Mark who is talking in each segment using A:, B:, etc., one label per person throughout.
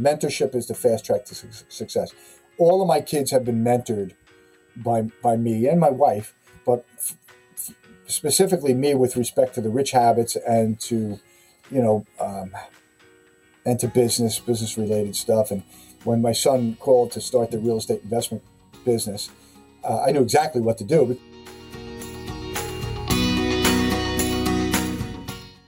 A: Mentorship is the fast track to su- success. All of my kids have been mentored by by me and my wife, but f- f- specifically me with respect to the rich habits and to, you know, um, and to business, business related stuff. And when my son called to start the real estate investment business, uh, I knew exactly what to do.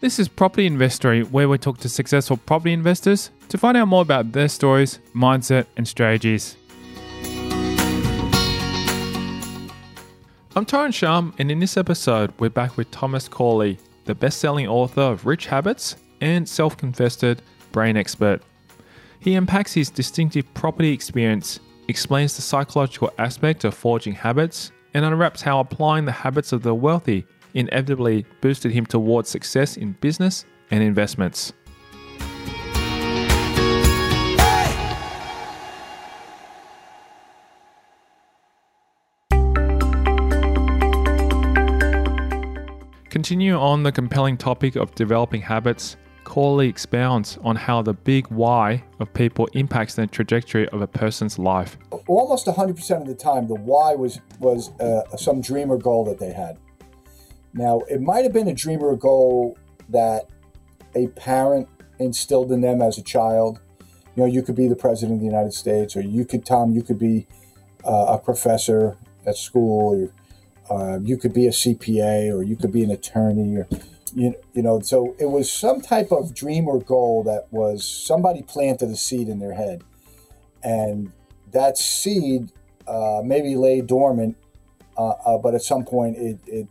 B: This is Property Investory, where we talk to successful property investors to find out more about their stories, mindset, and strategies. I'm Tyron Shum, and in this episode, we're back with Thomas Corley, the best selling author of Rich Habits and self confessed brain expert. He unpacks his distinctive property experience, explains the psychological aspect of forging habits, and unwraps how applying the habits of the wealthy inevitably boosted him towards success in business and investments. Continue on the compelling topic of developing habits. Corley expounds on how the big why of people impacts the trajectory of a person's life.
A: Almost 100% of the time, the why was was uh, some dream or goal that they had. Now, it might have been a dream or a goal that a parent instilled in them as a child. You know, you could be the president of the United States, or you could, Tom, you could be uh, a professor at school, or uh, you could be a CPA, or you could be an attorney, or you, you know. So it was some type of dream or goal that was somebody planted a seed in their head, and that seed uh, maybe lay dormant, uh, uh, but at some point it, it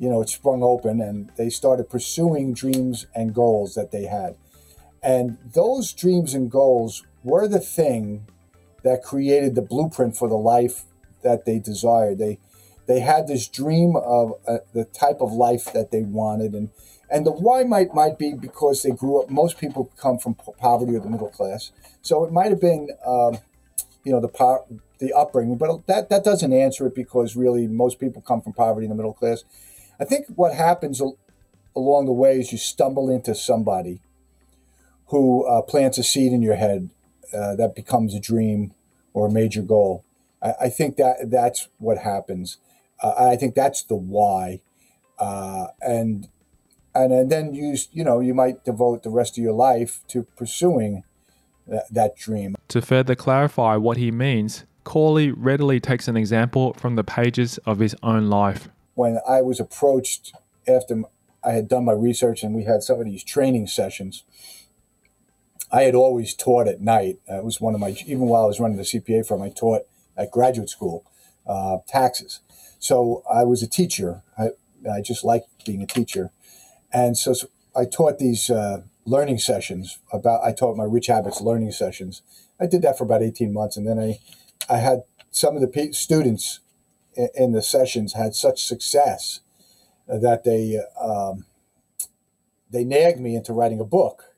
A: you know, it sprung open and they started pursuing dreams and goals that they had. And those dreams and goals were the thing that created the blueprint for the life that they desired. They they had this dream of uh, the type of life that they wanted, and and the why might might be because they grew up. Most people come from poverty or the middle class, so it might have been, um, you know, the power, the upbringing. But that that doesn't answer it because really most people come from poverty in the middle class. I think what happens along the way is you stumble into somebody who uh, plants a seed in your head uh, that becomes a dream or a major goal. I, I think that that's what happens. Uh, I think that's the why, uh, and and and then you you know you might devote the rest of your life to pursuing that, that dream.
B: To further clarify what he means, Corley readily takes an example from the pages of his own life
A: when I was approached after I had done my research and we had some of these training sessions, I had always taught at night. It was one of my, even while I was running the CPA firm, I taught at graduate school uh, taxes. So I was a teacher. I, I just liked being a teacher. And so, so I taught these uh, learning sessions about, I taught my Rich Habits learning sessions. I did that for about 18 months. And then I, I had some of the students in the sessions had such success that they um, they nagged me into writing a book,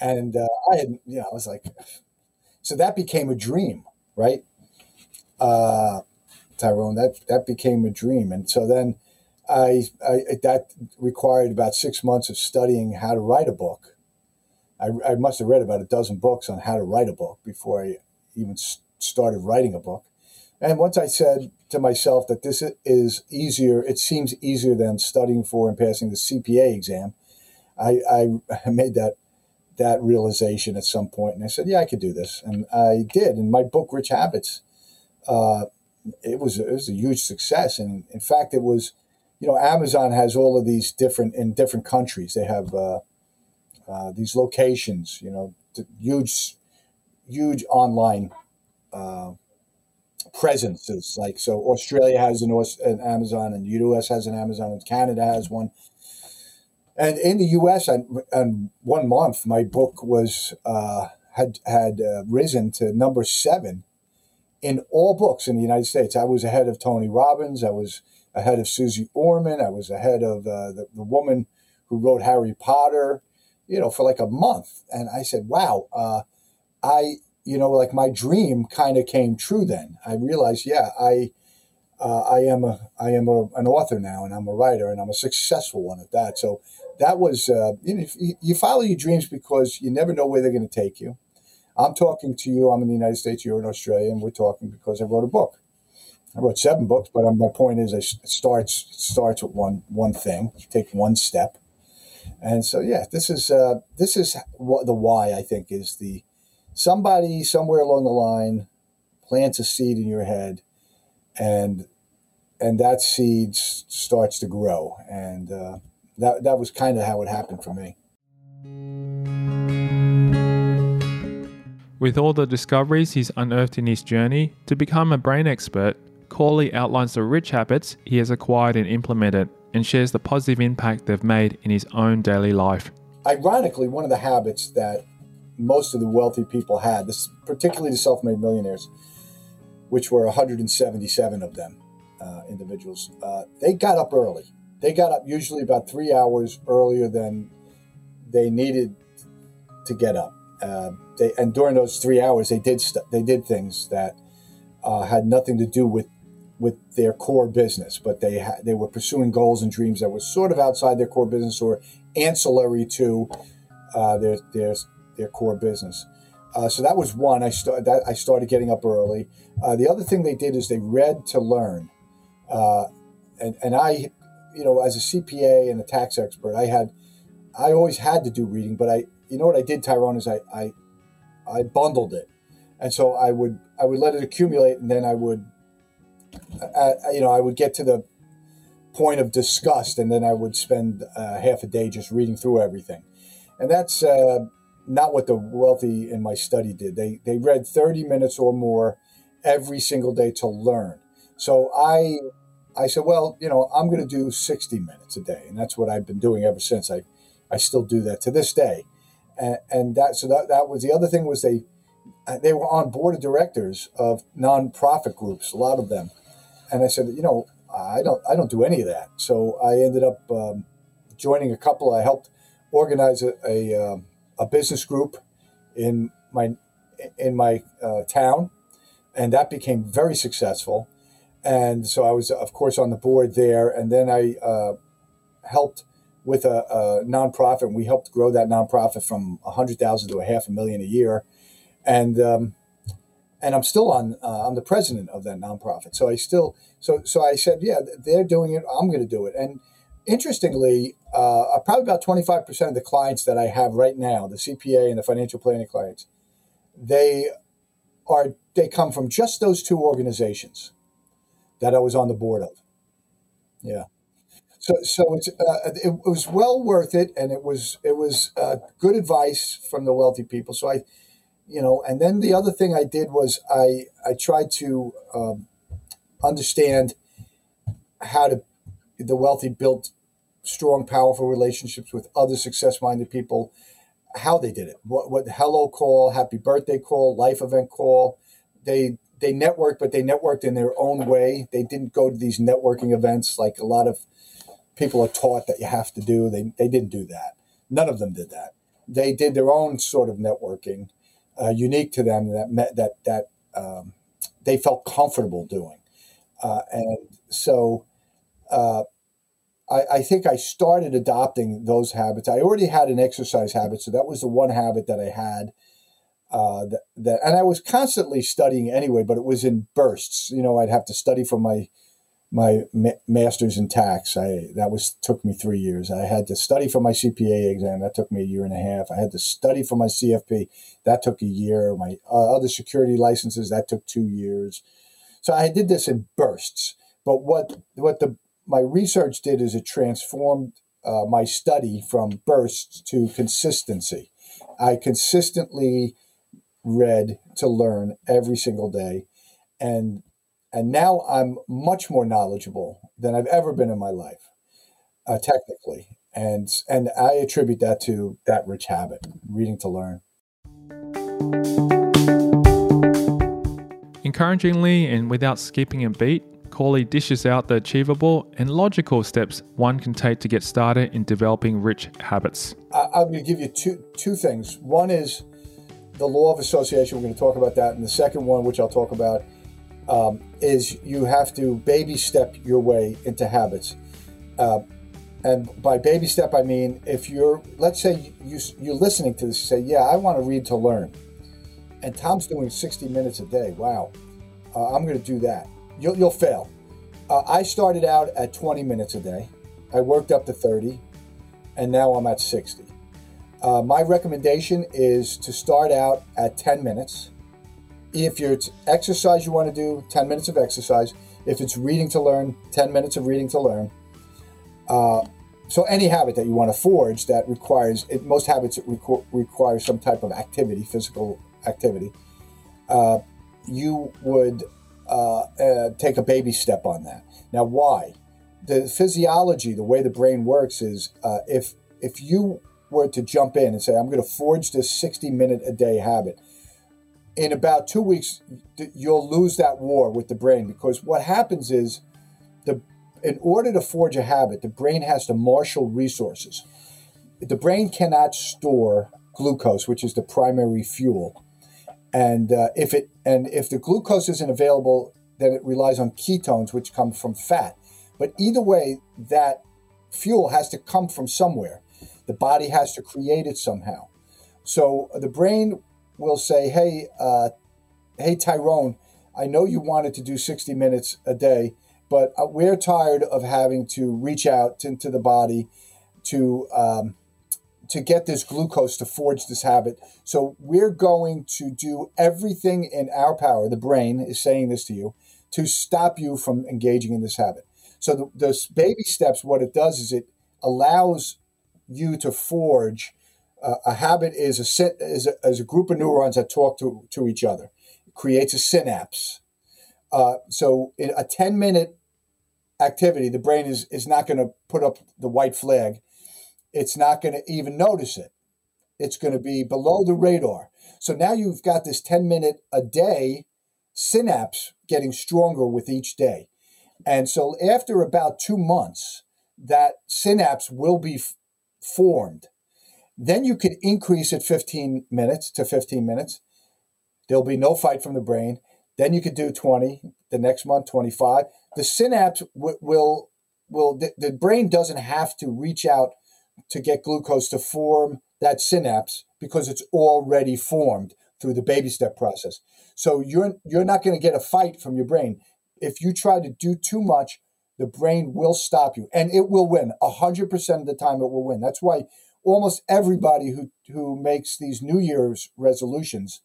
A: and uh, I had you know I was like, so that became a dream, right? Uh, Tyron, that that became a dream, and so then I, I that required about six months of studying how to write a book. I, I must have read about a dozen books on how to write a book before I even started writing a book. And once I said to myself that this is easier, it seems easier than studying for and passing the CPA exam, I, I made that that realization at some point, and I said, "Yeah, I could do this," and I did. And my book, Rich Habits, uh, it was it was a huge success, and in fact, it was, you know, Amazon has all of these different in different countries. They have uh, uh, these locations, you know, huge, huge online uh, presences. Like so, Australia has an, an Amazon, and the U.S. has an Amazon, and Canada has one. And in the U.S., and, and one month, my book was uh, had had uh, risen to number seven in all books in the United States. I was ahead of Tony Robbins. I was ahead of Suze Orman. I was ahead of uh, the, the woman who wrote Harry Potter. You know, for like a month, and I said, "Wow, uh, I you know, like my dream kind of came true. Then I realized, yeah, I, uh, I am a, I am a, an author now, and I'm a writer, and I'm a successful one at that. So that was, uh, you know, you follow your dreams because you never know where they're going to take you. I'm talking to you. I'm in the United States. You're in Australia, and we're talking because I wrote a book. I wrote seven books, but my point is, it starts it starts with one one thing. You take one step, and so yeah, this is uh, this is what the why I think is the somebody somewhere along the line plants a seed in your head, and and that seed starts to grow, and uh, that that was kind of how it happened for me.
B: With all the discoveries he's unearthed in his journey to become a brain expert, Corley outlines the rich habits he has acquired and implemented and shares the positive impact they've made in his own daily life.
A: Ironically, one of the habits that most of the wealthy people had, this particularly the self-made millionaires, which were 177 of them uh, individuals, uh, they got up early. They got up usually about three hours earlier than they needed to get up. Uh, they, and during those three hours, they did they did things that uh, had nothing to do with with their core business, but they ha- they were pursuing goals and dreams that were sort of outside their core business or ancillary to uh, their their their core business. Uh, so that was one. I started that I started getting up early. Uh, the other thing they did is they read to learn, uh, and and I, you know, as a CPA and a tax expert, I had I always had to do reading, but I you know what I did, Tyron, is I, I I bundled it, and so I would I would let it accumulate, and then I would, uh, you know, I would get to the point of disgust, and then I would spend uh, half a day just reading through everything, and that's uh, not what the wealthy in my study did. They they read thirty minutes or more every single day to learn. So I I said, well, you know, I'm going to do sixty minutes a day, and that's what I've been doing ever since. I I still do that to this day and, and that so that that was the other thing was they they were on board of directors of nonprofit groups, a lot of them, and I said, you know, I don't I don't do any of that. So I ended up um, joining a couple. I helped organize a a, um, a, business group in my in my uh, town, and that became very successful. And so I was, of course, on the board there, and then I uh, helped with a, a nonprofit. We helped grow that nonprofit from a hundred thousand to a half a million a year, and um, and I'm still on. Uh, I'm the president of that nonprofit. So I still. So so I said, yeah, they're doing it. I'm going to do it. And interestingly, uh, probably about 25 percent of the clients that I have right now, the CPA and the financial planning clients, they are they come from just those two organizations that I was on the board of. Yeah. So, so it's uh, it was well worth it, and it was it was uh, good advice from the wealthy people. So I, you know, and then the other thing I did was I I tried to um, understand how to the wealthy built strong, powerful relationships with other success-minded people. How they did it, what what hello call, happy birthday call, life event call. They they networked, but they networked in their own way. They didn't go to these networking events like a lot of people are taught that you have to do. They, they didn't do that. None of them did that. They did their own sort of networking, uh, unique to them that met, that that um, they felt comfortable doing, uh, and so uh, I, I, think I started adopting those habits. I already had an exercise habit, so that was the one habit that I had. Uh, that, that and I was constantly studying anyway, but it was in bursts. You know, I'd have to study for my my ma- master's in tax. I that was took me three years. I had to study for my CPA exam. That took me a year and a half. I had to study for my CFP. That took a year. My uh, other security licenses that took two years. So I did this in bursts. But what what the my research did is it transformed uh, my study from bursts to consistency. I consistently read to learn every single day, and and now I'm much more knowledgeable than I've ever been in my life, uh, technically. And, and I attribute that to that rich habit, reading to learn.
B: Encouragingly and without skipping a beat, Corley dishes out the achievable and logical steps one can take to get started in developing rich habits.
A: I, am going to give you two, two things. One is the law of association. We're going to talk about that. And the second one, which I'll talk about, um, is you have to baby step your way into habits. Uh, and by baby step, I mean if you're, let's say you, you're listening to this, say, yeah, I want to read to learn. and Tom's doing 60 minutes a day. Wow. Uh, I'm going to do that. You'll, you'll fail. Uh, I started out at 20 minutes a day. I worked up to 30, and now I'm at 60. Uh, my recommendation is to start out at 10 minutes. If it's exercise you want to do, 10 minutes of exercise. If it's reading to learn, 10 minutes of reading to learn. Uh, so any habit that you want to forge that requires it, most habits requ- require some type of activity, physical activity. Uh, you would uh, uh, take a baby step on that. Now, why? The physiology, the way the brain works, is uh, if if you were to jump in and say, I'm going to forge this 60 minute a day habit, in about two weeks, you'll lose that war with the brain because what happens is the in order to forge a habit, the brain has to marshal resources. The brain cannot store glucose, which is the primary fuel, and uh, if it and if the glucose isn't available, then it relies on ketones, which come from fat. But either way, that fuel has to come from somewhere. The body has to create it somehow. So the brain will say, "Hey, uh, hey, Tyron, I know you wanted to do 60 minutes a day, but uh, we're tired of having to reach out into the body to um, to get this glucose to forge this habit. So we're going to do everything in our power. The brain is saying this to you to stop you from engaging in this habit. So the, the baby steps, what it does is it allows you to forge uh, a habit is a, is a, is a group of neurons that talk to, to each other. It creates a synapse. Uh, so in a 10 minute activity, the brain is, is not going to put up the white flag. It's not going to even notice it. It's going to be below the radar. So now you've got this 10 minute a day synapse getting stronger with each day. And so after about two months, that synapse will be f- formed. Then you could increase it 15 minutes to 15 minutes. There'll be no fight from the brain. Then you could do 20, the next month 25. The synapse w- will will the, the brain doesn't have to reach out to get glucose to form that synapse because it's already formed through the baby step process. So you're you're not going to get a fight from your brain. If you try to do too much, the brain will stop you and it will win. 100% of the time it will win. That's why almost everybody who who makes these New Year's resolutions,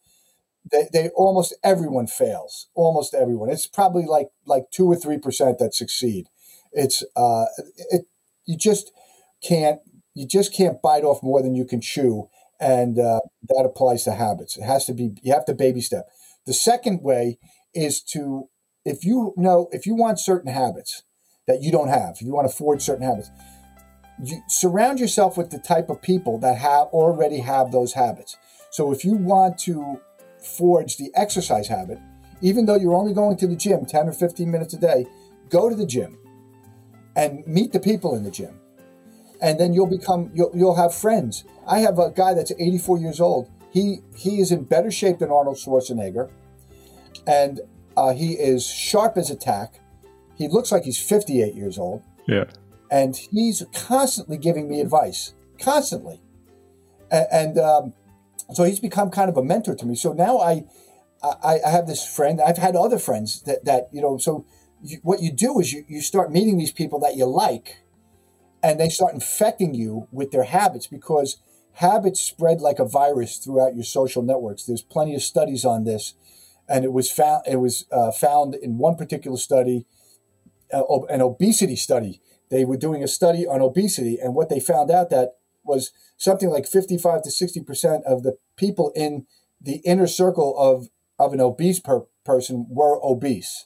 A: they, they almost everyone fails. Almost everyone. It's probably like like two or three percent that succeed. It's uh, it you just can't you just can't bite off more than you can chew, and uh, that applies to habits. It has to be you have to baby step. The second way is to if you know if you want certain habits that you don't have, if you want to forge certain habits, you surround yourself with the type of people that have already have those habits. So if you want to forge the exercise habit, even though you're only going to the gym 10 or 15 minutes a day, go to the gym and meet the people in the gym. And then you'll become you'll, you'll have friends. I have a guy that's 84 years old. He he is in better shape than Arnold Schwarzenegger, and uh, he is sharp as a tack. He looks like he's 58 years old.
B: Yeah
A: and he's constantly giving me advice, constantly, and, and um, so he's become kind of a mentor to me. So now I, I, I have this friend. I've had other friends that that you know. So you, what you do is you you start meeting these people that you like, and they start infecting you with their habits because habits spread like a virus throughout your social networks. There's plenty of studies on this, and it was found it was uh, found in one particular study, uh, an obesity study they were doing a study on obesity, and what they found out that was something like 55 to 60 percent of the people in the inner circle of of an obese per- person were obese.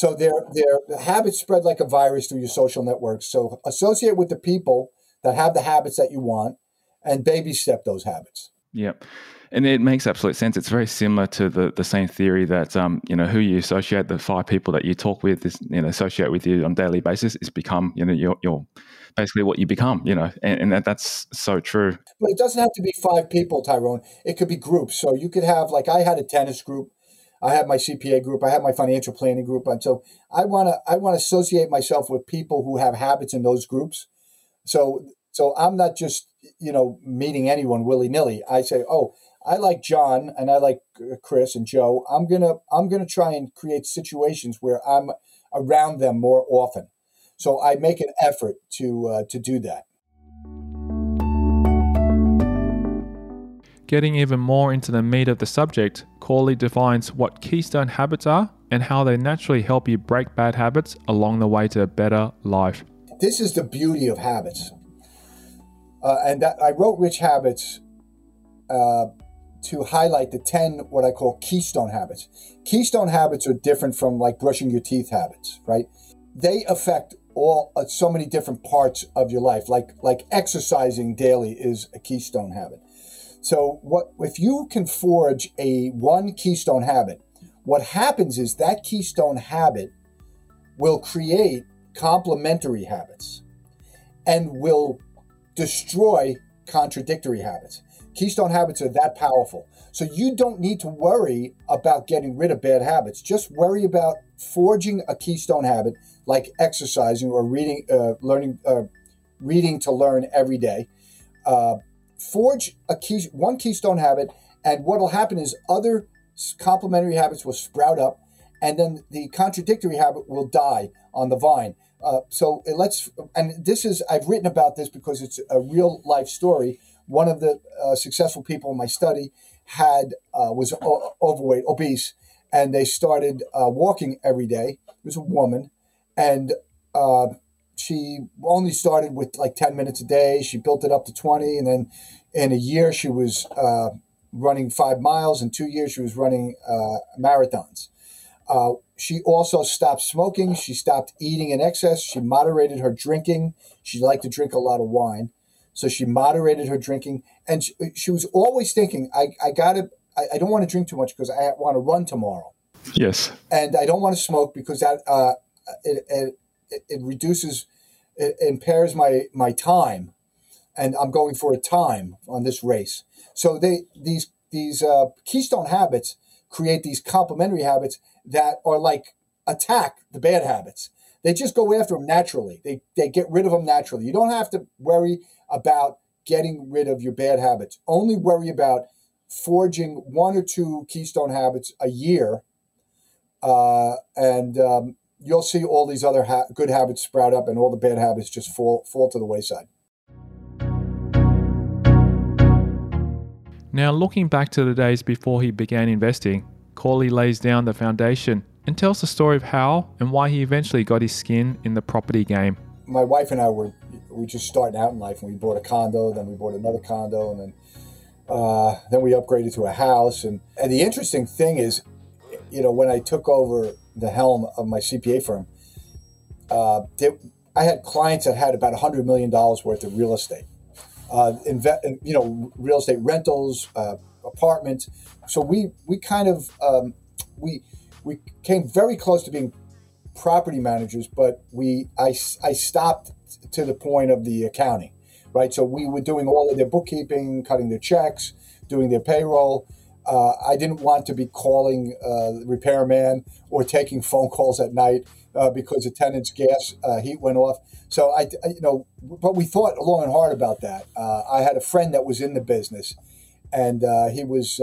A: So their their habits spread like a virus through your social networks. So associate with the people that have the habits that you want, and baby step those habits.
B: Yep. And it makes absolute sense. It's very similar to the, the same theory that um, you know who you associate, the five people that you talk with, is you know associate with you on a daily basis, is become you know you're, you're basically what you become. You know, and, and that, that's so true.
A: But it doesn't have to be five people, Tyron. It could be groups. So you could have like I had a tennis group. I have my CPA group. I have my financial planning group, and so I want to I want to associate myself with people who have habits in those groups. So So I'm not just you know meeting anyone willy nilly. I say, oh, I like John and I like uh, Chris and Joe. I'm gonna I'm gonna try and create situations where I'm around them more often. So I make an effort to uh, to do that.
B: Getting even more into the meat of the subject, Corley defines what keystone habits are and how they naturally help you break bad habits along the way to a better life.
A: This is the beauty of habits. Uh, and that, I wrote Rich Habits uh, to highlight the 10 what I call keystone habits. Keystone habits are different from like brushing your teeth habits, right? They affect all uh, so many different parts of your life. Like like exercising daily is a keystone habit. So what if you can forge a one keystone habit? What happens is that keystone habit will create complementary habits and will destroy contradictory habits. Keystone habits are that powerful. So you don't need to worry about getting rid of bad habits. Just worry about forging a keystone habit like exercising or reading, uh, learning, uh, reading to learn every day. Uh, forge a key, one keystone habit, and what will happen is other complementary habits will sprout up, and then the contradictory habit will die on the vine. Uh, so let's, and this is, I've written about this because it's a real life story. One of the uh, successful people in my study had, uh, was o- overweight, obese, and they started uh, walking every day. It was a woman, and uh, she only started with like 10 minutes a day. She built it up to 20, and then in a year, she was uh, running five miles. In two years, she was running marathons. Uh, she also stopped smoking. She stopped eating in excess. She moderated her drinking. She liked to drink a lot of wine. So she moderated her drinking. And she, she was always thinking, I, I got to, I, I, don't want to drink too much because I want to run tomorrow.
B: Yes.
A: And I don't want to smoke because that, uh, it, it, it reduces, it impairs my, my time. And I'm going for a time on this race. So they, these, these uh, keystone habits create these complementary habits that are like attack the bad habits. They just go after them naturally. They they get rid of them naturally. You don't have to worry about getting rid of your bad habits. Only worry about forging one or two keystone habits a year, uh, and um, you'll see all these other ha- good habits sprout up, and all the bad habits just fall fall to the wayside.
B: Now, looking back to the days before he began investing, Corley lays down the foundation and tells the story of how and why he eventually got his skin in the property game.
A: My wife and I were we just starting out in life, and we bought a condo, then we bought another condo, and then uh, then we upgraded to a house. And and the interesting thing is, you know, when I took over the helm of my CPA firm, uh, I had clients that had about hundred million dollars worth of real estate, uh, you know, real estate rentals, uh, apartments. So we we kind of um, we we came very close to being property managers, but we I, I stopped to the point of the accounting, right? So we were doing all of their bookkeeping, cutting their checks, doing their payroll. Uh, I didn't want to be calling uh, repairman or taking phone calls at night uh, because the tenant's gas uh, heat went off. So I, I, you know, but we thought long and hard about that. Uh, I had a friend that was in the business, and uh, he was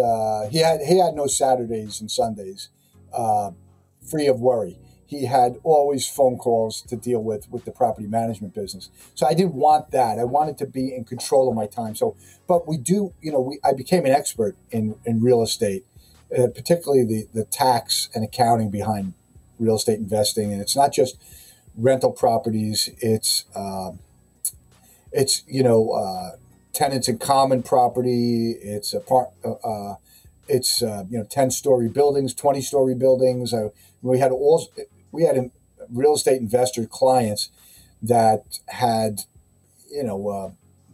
A: he had he had no Saturdays and Sundays free of worry. He had always phone calls to deal with with the property management business. So I didn't want that. I wanted to be in control of my time. So, but we do, you know, we I became an expert in in real estate, uh, particularly the the tax and accounting behind real estate investing, and it's not just rental properties. It's um, it's you know uh, tenants in common property. It's a part. Uh, uh, it's uh, you know ten story buildings, twenty story buildings. Uh, we had all we had real estate investor clients that had you know uh,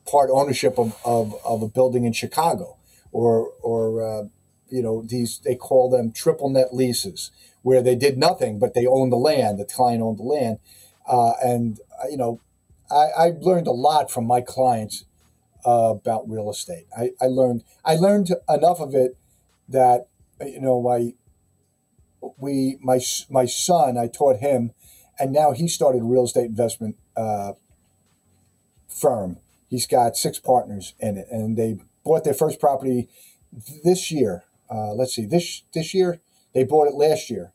A: part ownership of, of, of, a building in Chicago, or or uh, you know these they call them triple net leases where they did nothing but they owned the land. The client owned the land, and you know I, I learned a lot from my clients uh, about real estate. I, I learned I learned enough of it that you know my we my my son I taught him, and now he started a real estate investment uh, firm. he's got six partners in it, and they bought their first property this year. Uh, let's see, this this year they bought it last year.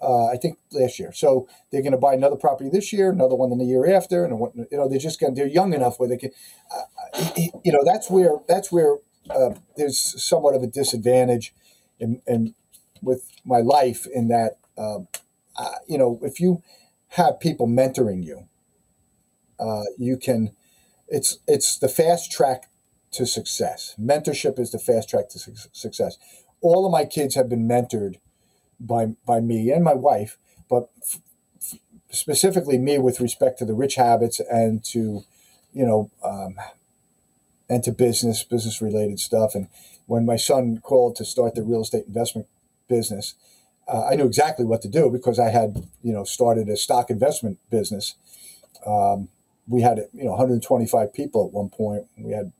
A: Uh, I think last year. So they're going to buy another property this year, another one in the year after, and you know they're just going. They're young enough where they can, uh, you know, that's where that's where uh, there's somewhat of a disadvantage, in, in with my life in that, um, you know, if you have people mentoring you, uh, you can. It's it's the fast track to success. Mentorship is the fast track to su- success. All of my kids have been mentored by by me and my wife, but f- f- specifically me with respect to the rich habits and to, you know, um, and to business business related stuff. And when my son called to start the real estate investment business, uh, I knew exactly what to do because I had you know started a stock investment business. Um, we had you know 125 people at one point. We had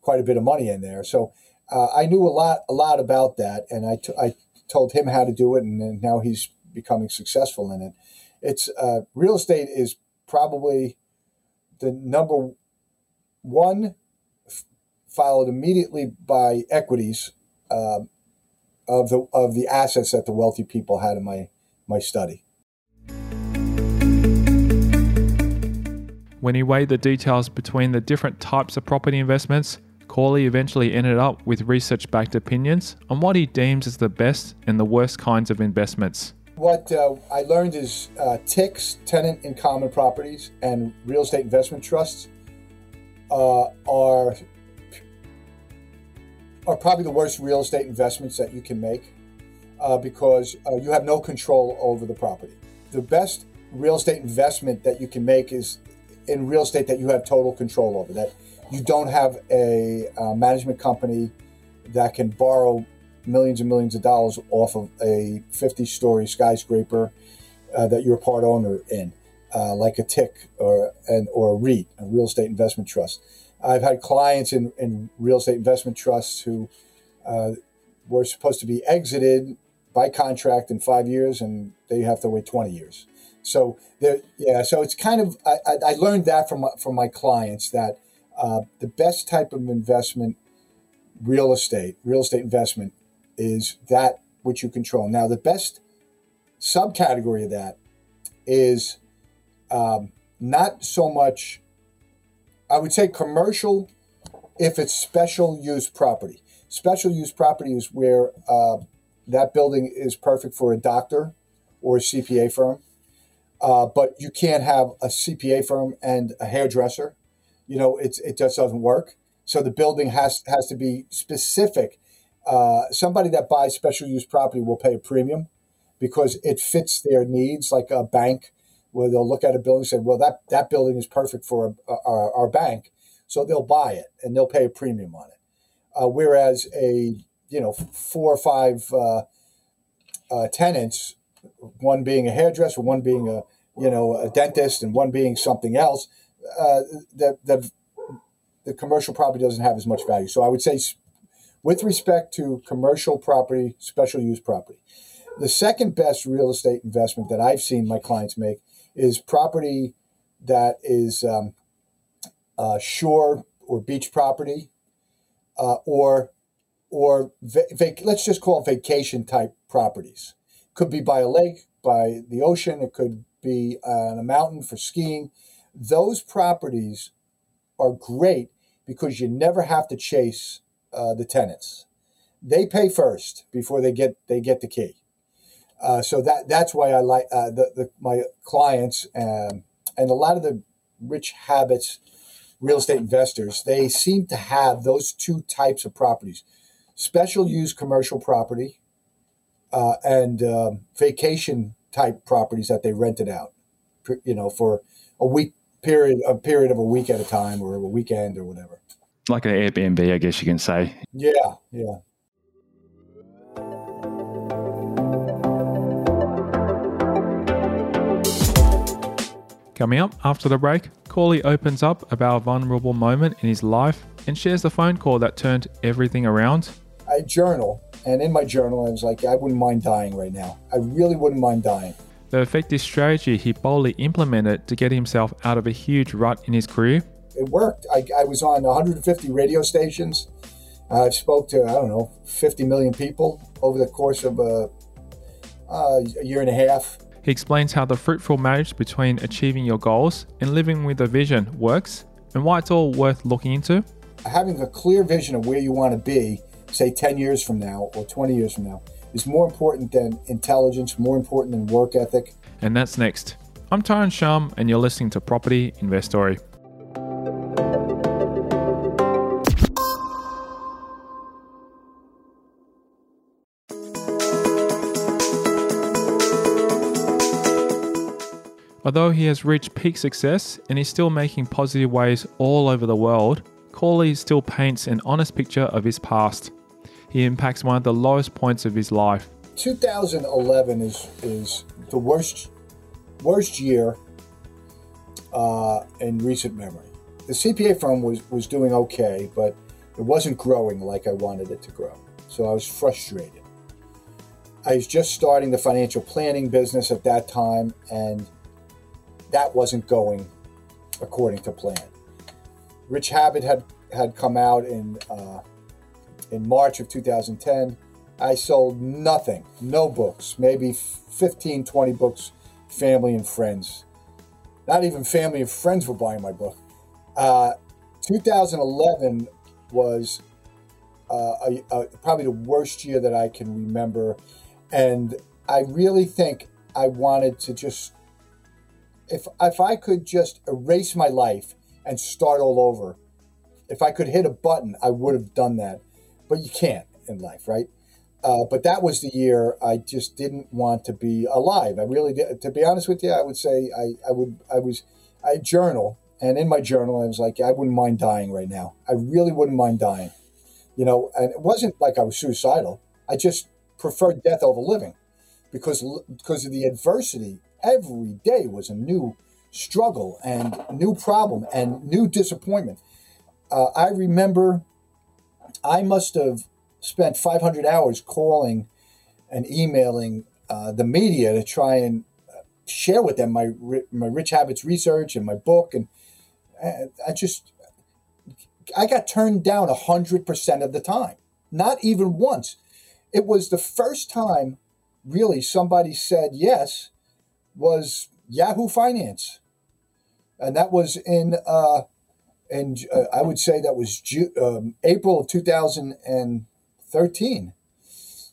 A: quite a bit of money in there, so uh, I knew a lot a lot about that, and I, t- I told him how to do it, and, and now he's becoming successful in it. It's uh, real estate is probably the number one, f- followed immediately by equities uh, of the of the assets that the wealthy people had in my my study.
B: When he weighed the details between the different types of property investments, Corley eventually ended up with research backed opinions on what he deems as the best and the worst kinds of investments.
A: What uh, I learned is uh, TICs, tenant in common properties, and real estate investment trusts uh, are are probably the worst real estate investments that you can make uh, because uh, you have no control over the property. The best real estate investment that you can make is in real estate that you have total control over. That you don't have a uh, management company that can borrow millions and millions of dollars off of a 50-story skyscraper uh, that you're a part owner in, uh, like a TIC or an or a REIT, a real estate investment trust. I've had clients in, in real estate investment trusts who uh, were supposed to be exited by contract in five years, and they have to wait 20 years. So yeah. So it's kind of I, I learned that from from my clients that uh, the best type of investment, real estate, real estate investment, is that which you control. Now the best subcategory of that is um, not so much. I would say commercial, if it's special use property. Special use property is where uh, that building is perfect for a doctor or a CPA firm uh, but you can't have a CPA firm and a hairdresser. You know, it's it just doesn't work. So the building has has to be specific. Uh, somebody that buys special use property will pay a premium because it fits their needs, like a bank, where they'll look at a building and say, "Well, that that building is perfect for a, our, our bank," so they'll buy it and they'll pay a premium on it. Uh, whereas a you know four or five uh, uh tenants one being a hairdresser, one being a you know a dentist, and one being something else, uh, the the the commercial property doesn't have as much value. So I would say, with respect to commercial property, special use property, the second best real estate investment that I've seen my clients make is property that is um, uh, shore or beach property, uh, or or va- vac- let's just call it vacation type properties could be by a lake, by the ocean, it could be on a mountain for skiing. Those properties are great because you never have to chase uh, the tenants. They pay first before they get they get the key. Uh, so that that's why I like uh, the, the, my clients um, and a lot of the rich habits real estate investors. They seem to have those two types of properties: special use commercial property uh, and um, vacation type properties that they rented out, you know, for a week period, a period of a week at a time or a weekend or whatever.
C: Like an Airbnb, I guess you can say.
A: Yeah, yeah.
B: Coming up after the break, Corley opens up about a vulnerable moment in his life and shares the phone call that turned everything around.
A: I journal and in my journal, I was like, I wouldn't mind dying right now. I really wouldn't mind dying.
B: The effective strategy he boldly implemented to get himself out of a huge rut in his career
A: it worked. I, I was on 150 radio stations. I spoke to I don't know 50 million people over the course of a, uh, a year and a half.
B: He explains how the fruitful marriage between achieving your goals and living with a vision works and why it's all worth looking into.
A: Having a clear vision of where you want to be, say 10 years from now or 20 years from now, is more important than intelligence, more important than work ethic.
B: And that's next. I'm Tyron Shum, and you're listening to Property Investory. Although he has reached peak success and is still making positive waves all over the world, Corley still paints an honest picture of his past. He impacts one of the lowest points of his life.
A: 2011 is is the worst worst year uh, in recent memory. The CPA firm was was doing okay, but it wasn't growing like I wanted it to grow. So I was frustrated. I was just starting the financial planning business at that time, and that wasn't going according to plan. Rich Habit had had come out in uh, in March of 2010. I sold nothing, no books, maybe 15, 20 books, family and friends. Not even family and friends were buying my book. Uh, 2011 was uh, a, a, probably the worst year that I can remember. And I really think I wanted to just if if I could just erase my life and start all over, if I could hit a button, I would have done that. But you can't in life, right? Uh, but that was the year I just didn't want to be alive. I really did. To be honest with you, I would say I, I would I was I journal, and in my journal I was like I wouldn't mind dying right now. I really wouldn't mind dying, you know. And it wasn't like I was suicidal. I just preferred death over living because because of the adversity every day was a new struggle and new problem and new disappointment. Uh, I remember I must have spent 500 hours calling and emailing uh, the media to try and uh, share with them my my rich habits research and my book and I just I got turned down 100% of the time not even once it was the first time really somebody said yes was Yahoo Finance, and that was in uh, in uh, I would say that was Ju- um, April of 2013.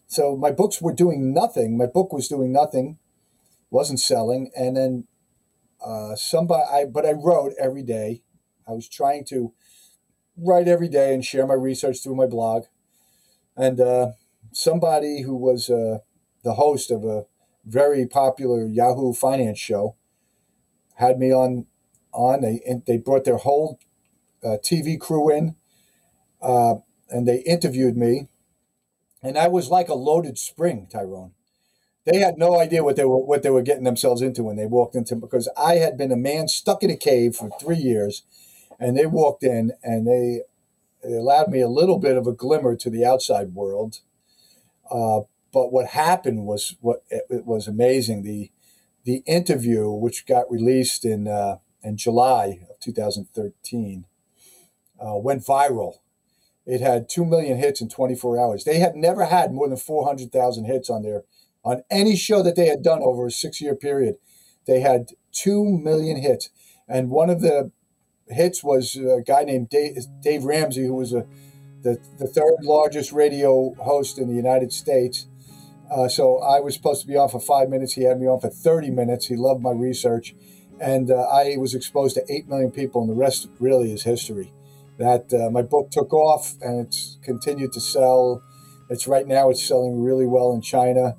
A: So my books were doing nothing. My book was doing nothing, wasn't selling, and then uh, somebody. I but I wrote every day. I was trying to write every day and share my research through my blog, and uh, somebody who was uh, the host of a very popular Yahoo Finance show. Had me on, on they they brought their whole uh, TV crew in, uh, and they interviewed me, and I was like a loaded spring, Tyron. They had no idea what they were what they were getting themselves into when they walked into because I had been a man stuck in a cave for three years, and they walked in and they, they allowed me a little bit of a glimmer to the outside world. Uh, but what happened was what it, it was amazing. The the interview, which got released in uh, in July of 2013, uh, went viral. It had two million hits in 24 hours. They had never had more than 400,000 hits on their on any show that they had done over a six year period. They had two million hits, and one of the hits was a guy named Dave, Dave Ramsey, who was a the, the third largest radio host in the United States uh, so I was supposed to be on for five minutes. He had me on for 30 minutes. He loved my research. And uh, I was exposed to 8 million people, and the rest really is history. That uh, my book took off and it's continued to sell. It's right now, it's selling really well in China.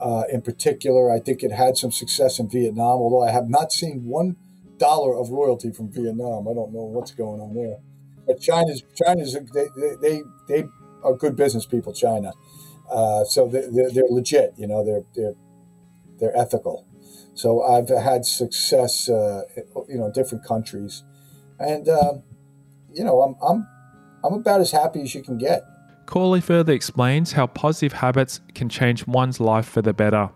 A: Uh, in particular, I think it had some success in Vietnam, although I have not seen one dollar of royalty from Vietnam. I don't know what's going on there. But China's China's they they, they are good business people. China, uh, so they're, they're, legit, you know, they're, they're, they're ethical. So I've had success, uh, you know, in different countries. And, uh, you know, I'm, I'm, I'm about as happy as you can get.
B: Corley further explains how positive habits can change one's life for the better.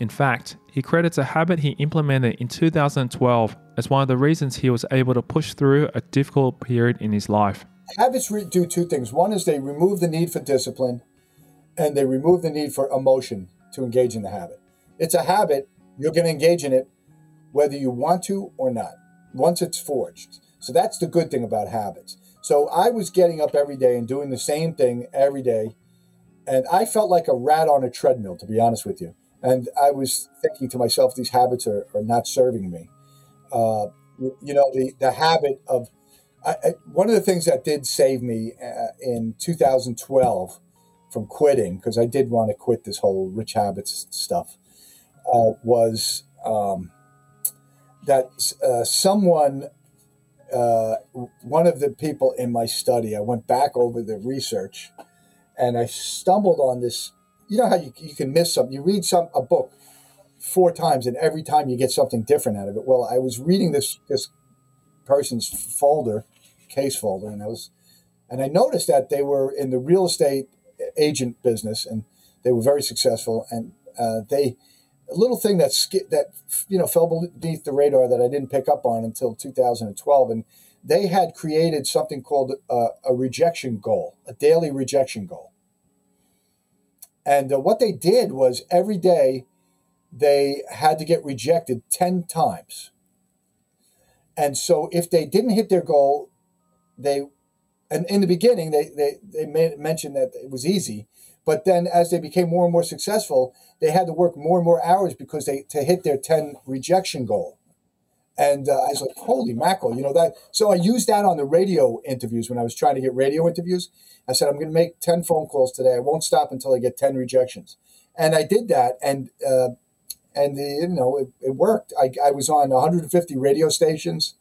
B: In fact, he credits a habit he implemented in 2012 as one of the reasons he was able to push through a difficult period in his life.
A: Habits re- do two things. One is they remove the need for discipline, and they remove the need for emotion to engage in the habit. It's a habit, you're going to engage in it whether you want to or not, once it's forged. So that's the good thing about habits. So I was getting up every day and doing the same thing every day. And I felt like a rat on a treadmill, to be honest with you. And I was thinking to myself, these habits are, are not serving me. Uh, you know, the, the habit of I, I, one of the things that did save me uh, in 2012 from quitting, because I did want to quit this whole rich habits stuff, uh, was um, that uh, someone, uh, one of the people in my study, I went back over the research and I stumbled on this. You know how you, you can miss something? You read some a book four times and every time you get something different out of it. Well, I was reading this this person's folder, case folder, and I was, and I noticed that they were in the real estate agent business and they were very successful. And uh, they a little thing that that you know fell beneath the radar that I didn't pick up on until 2012 and they had created something called a, a rejection goal a daily rejection goal. And uh, what they did was every day they had to get rejected 10 times. And so if they didn't hit their goal they and in the beginning they they, they made, mentioned that it was easy but then as they became more and more successful they had to work more and more hours because they to hit their 10 rejection goal. And uh, i was like holy mackerel you know that so i used that on the radio interviews when i was trying to get radio interviews. I said i'm going to make 10 phone calls today. I won't stop until i get 10 rejections. And i did that and uh, and the, you know it, it worked. I, I was on 150 radio stations.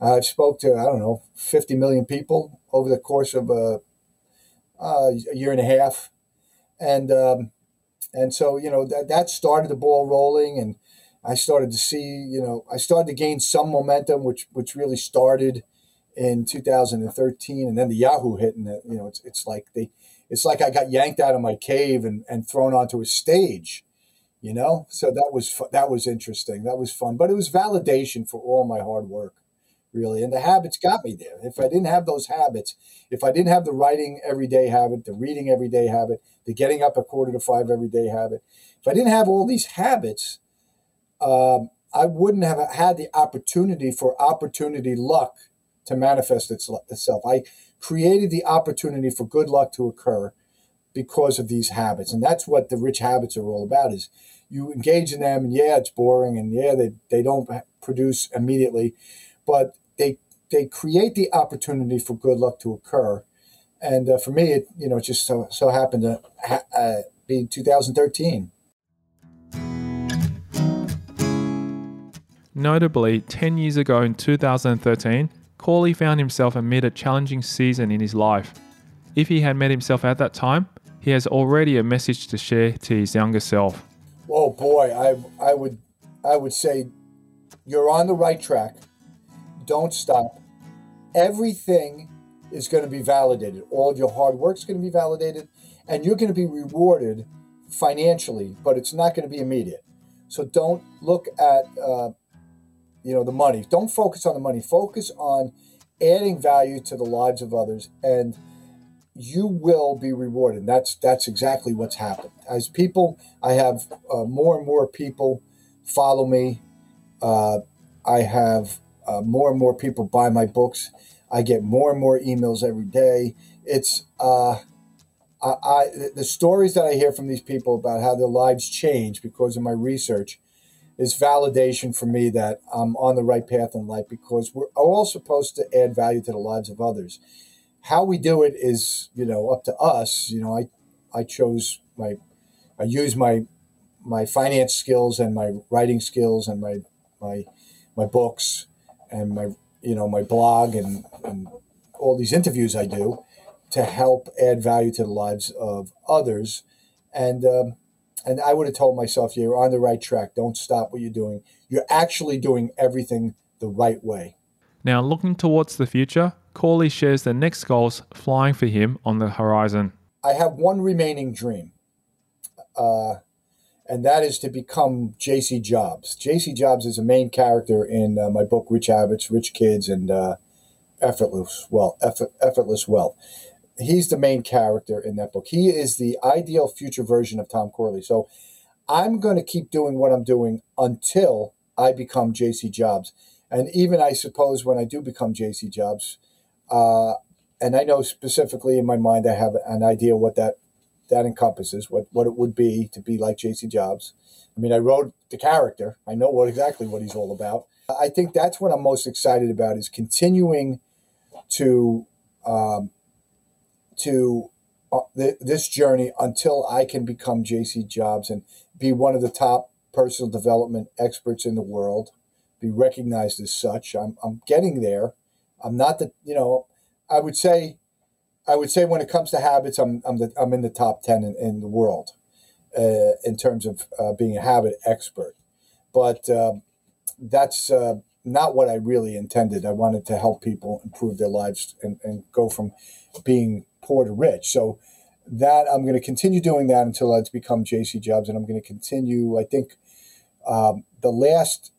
A: I spoke to I don't know 50 million people over the course of a, a year and a half, and um, and so you know that that started the ball rolling, and I started to see you know I started to gain some momentum, which which really started in 2013, and then the Yahoo hit, and the, you know it's it's like they it's like I got yanked out of my cave and and thrown onto a stage, you know. So that was that was interesting, that was fun, but it was validation for all my hard work really. And the habits got me there. If I didn't have those habits, if I didn't have the writing every day habit, the reading every day habit, the getting up a quarter to five every day habit, if I didn't have all these habits, um, I wouldn't have had the opportunity for opportunity luck to manifest itself. I created the opportunity for good luck to occur because of these habits. And that's what the rich habits are all about is you engage in them and yeah, it's boring and yeah, they, they don't produce immediately, but they they create the opportunity for good luck to occur. And uh, for me, it you know it just so so happened to ha- uh, be 2013.
B: Notably, 10 years ago in 2013, Corley found himself amid a challenging season in his life. If he had met himself at that time, he has already a message to share to his younger self.
A: Oh boy, I I would I would say you're on the right track. Don't stop. Everything is going to be validated. All of your hard work is going to be validated, and you're going to be rewarded financially, but it's not going to be immediate. So don't look at uh, you know the money. Don't focus on the money. Focus on adding value to the lives of others, and you will be rewarded. That's that's exactly what's happened. As people, I have uh, more and more people follow me. Uh, I have uh, more and more people buy my books. I get more and more emails every day. It's uh, I, I, the stories that I hear from these people about how their lives change because of my research is validation for me that I'm on the right path in life because we're all supposed to add value to the lives of others. How we do it is, you know, up to us. You know, I I chose my I use my my finance skills and my writing skills and my my my books and my you know my blog and, and all these interviews I do to help add value to the lives of others. And um, and I would have told myself, you're on the right track. Don't stop what you're doing. You're actually doing everything the right way.
B: Now, looking towards the future, Corley shares the next goals flying for him on the horizon.
A: I have one remaining dream, uh, and that is to become J.C. Jobs. J.C. Jobs is a main character in uh, my book, Rich Habits, Rich Kids, and uh, Effortless Wealth. Effort, Effortless Wealth. He's the main character in that book. He is the ideal future version of Tom Corley. So I'm going to keep doing what I'm doing until I become J.C. Jobs. And even I suppose when I do become J.C. Jobs, uh, and I know specifically in my mind, I have an idea what that that encompasses, what what it would be to be like J.C. Jobs. I mean, I wrote the character. I know what exactly what he's all about. I think that's what I'm most excited about is continuing to um, to uh, th- this journey until I can become J.C. Jobs and be one of the top personal development experts in the world, be recognized as such. I'm, I'm getting there. I'm not the, you know, I would say, I would say when it comes to habits, I'm, I'm, the, I'm in the top 10 in, in the world uh, in terms of uh, being a habit expert. But uh, that's uh, not what I really intended. I wanted to help people improve their lives and, and go from being poor to rich. So that I'm going to continue doing that until I become JC Jobs, and I'm going to continue. I think um, the last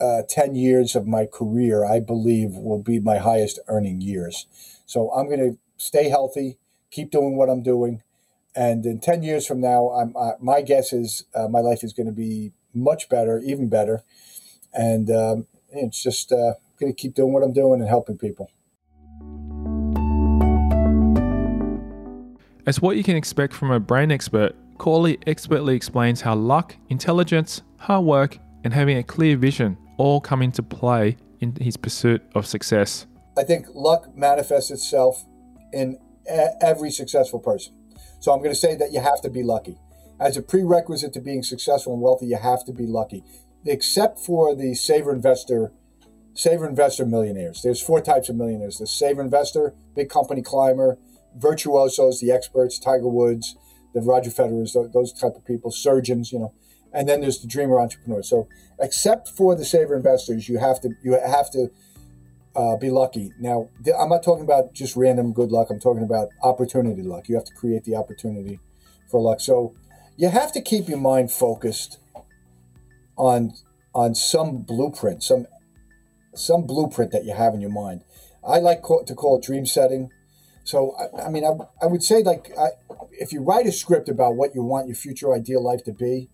A: uh, 10 years of my career, I believe, will be my highest earning years. So I'm going to stay healthy, keep doing what I'm doing. And in 10 years from now, I'm, uh, my guess is uh, my life is going to be much better, even better. And um, it's just uh, going to keep doing what I'm doing and helping people.
B: As what you can expect from a brain expert, Corley expertly explains how luck, intelligence, hard work, and having a clear vision all come into play in his pursuit of success.
A: I think luck manifests itself in every successful person. So I'm going to say that you have to be lucky. As a prerequisite to being successful and wealthy, you have to be lucky. Except for the saver investor, saver investor millionaires. There's four types of millionaires: the saver investor, big company climber, virtuosos, the experts, Tiger Woods, the Roger Federers, those type of people, surgeons, you know, and then there's the dreamer entrepreneurs. So, except for the saver investors, you have to you have to uh, be lucky. Now, I'm not talking about just random good luck. I'm talking about opportunity luck. You have to create the opportunity for luck. So, you have to keep your mind focused on on some blueprint, some some blueprint that you have in your mind. I like to call it dream setting so, I, I mean, I, I would say, like, I, if you write a script about what you want your future ideal life to be,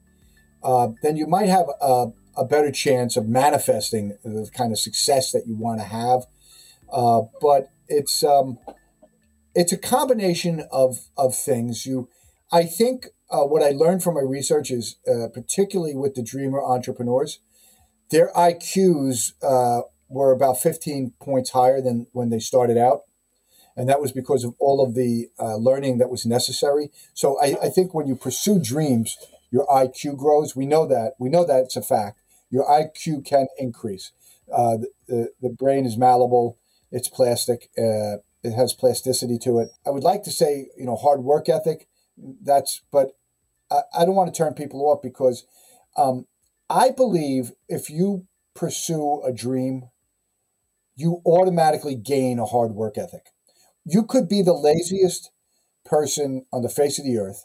A: uh, then you might have a, a, better chance of manifesting the kind of success that you want to have. Uh, but it's um, it's a combination of of things. You, I think, uh, what I learned from my research is, uh, particularly with the dreamer entrepreneurs, their IQs uh, were about 15 points higher than when they started out and that was because of all of the uh, learning that was necessary. So I, I, think when you pursue dreams, your IQ grows. We know that. We know that it's a fact. Your IQ can increase. Uh, the, the, brain is malleable. It's plastic. Uh, it has plasticity to it. I would like to say, you know, hard work ethic. That's, but I, I don't want to turn people off because um, I believe if you pursue a dream, you automatically gain a hard work ethic you could be the laziest person on the face of the earth,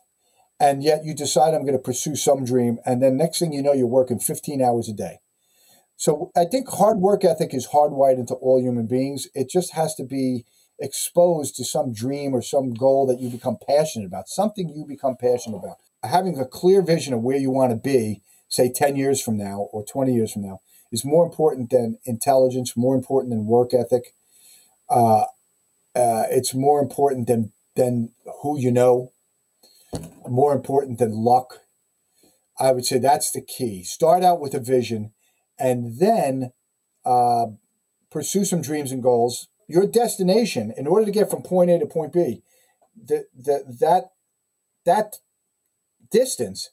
A: and yet you decide I'm going to pursue some dream, and then next thing you know, you're working 15 hours a day. So I think hard work ethic is hardwired into all human beings. It just has to be exposed to some dream or some goal that you become passionate about, something you become passionate about. Having a clear vision of where you want to be, say 10 years from now or 20 years from now, is more important than intelligence, more important than work ethic. Uh, uh, it's more important than than who you know, more important than luck. I would say that's the key. Start out with a vision, and then uh, pursue some dreams and goals. Your destination, in order to get from point A to point B, the, the, that that distance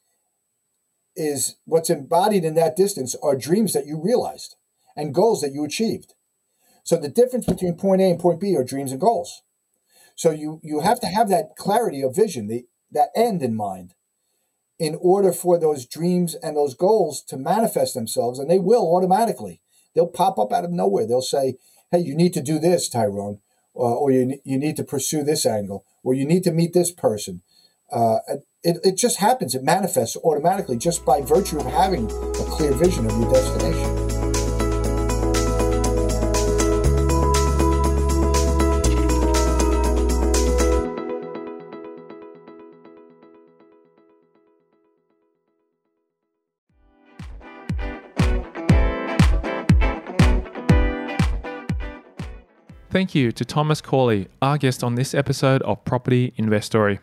A: is what's embodied in that distance are dreams that you realized and goals that you achieved. So the difference between point A and point B are dreams and goals. So you you have to have that clarity of vision, the that end in mind, in order for those dreams and those goals to manifest themselves, and they will automatically. They'll pop up out of nowhere. They'll say, "Hey, you need to do this, Tyron," or, or you you need to pursue this angle, or you need to meet this person. Uh, it, it just happens. It manifests automatically just by virtue of having a clear vision of your destination.
B: Thank you to Thomas Corley, our guest on this episode of Property Investory.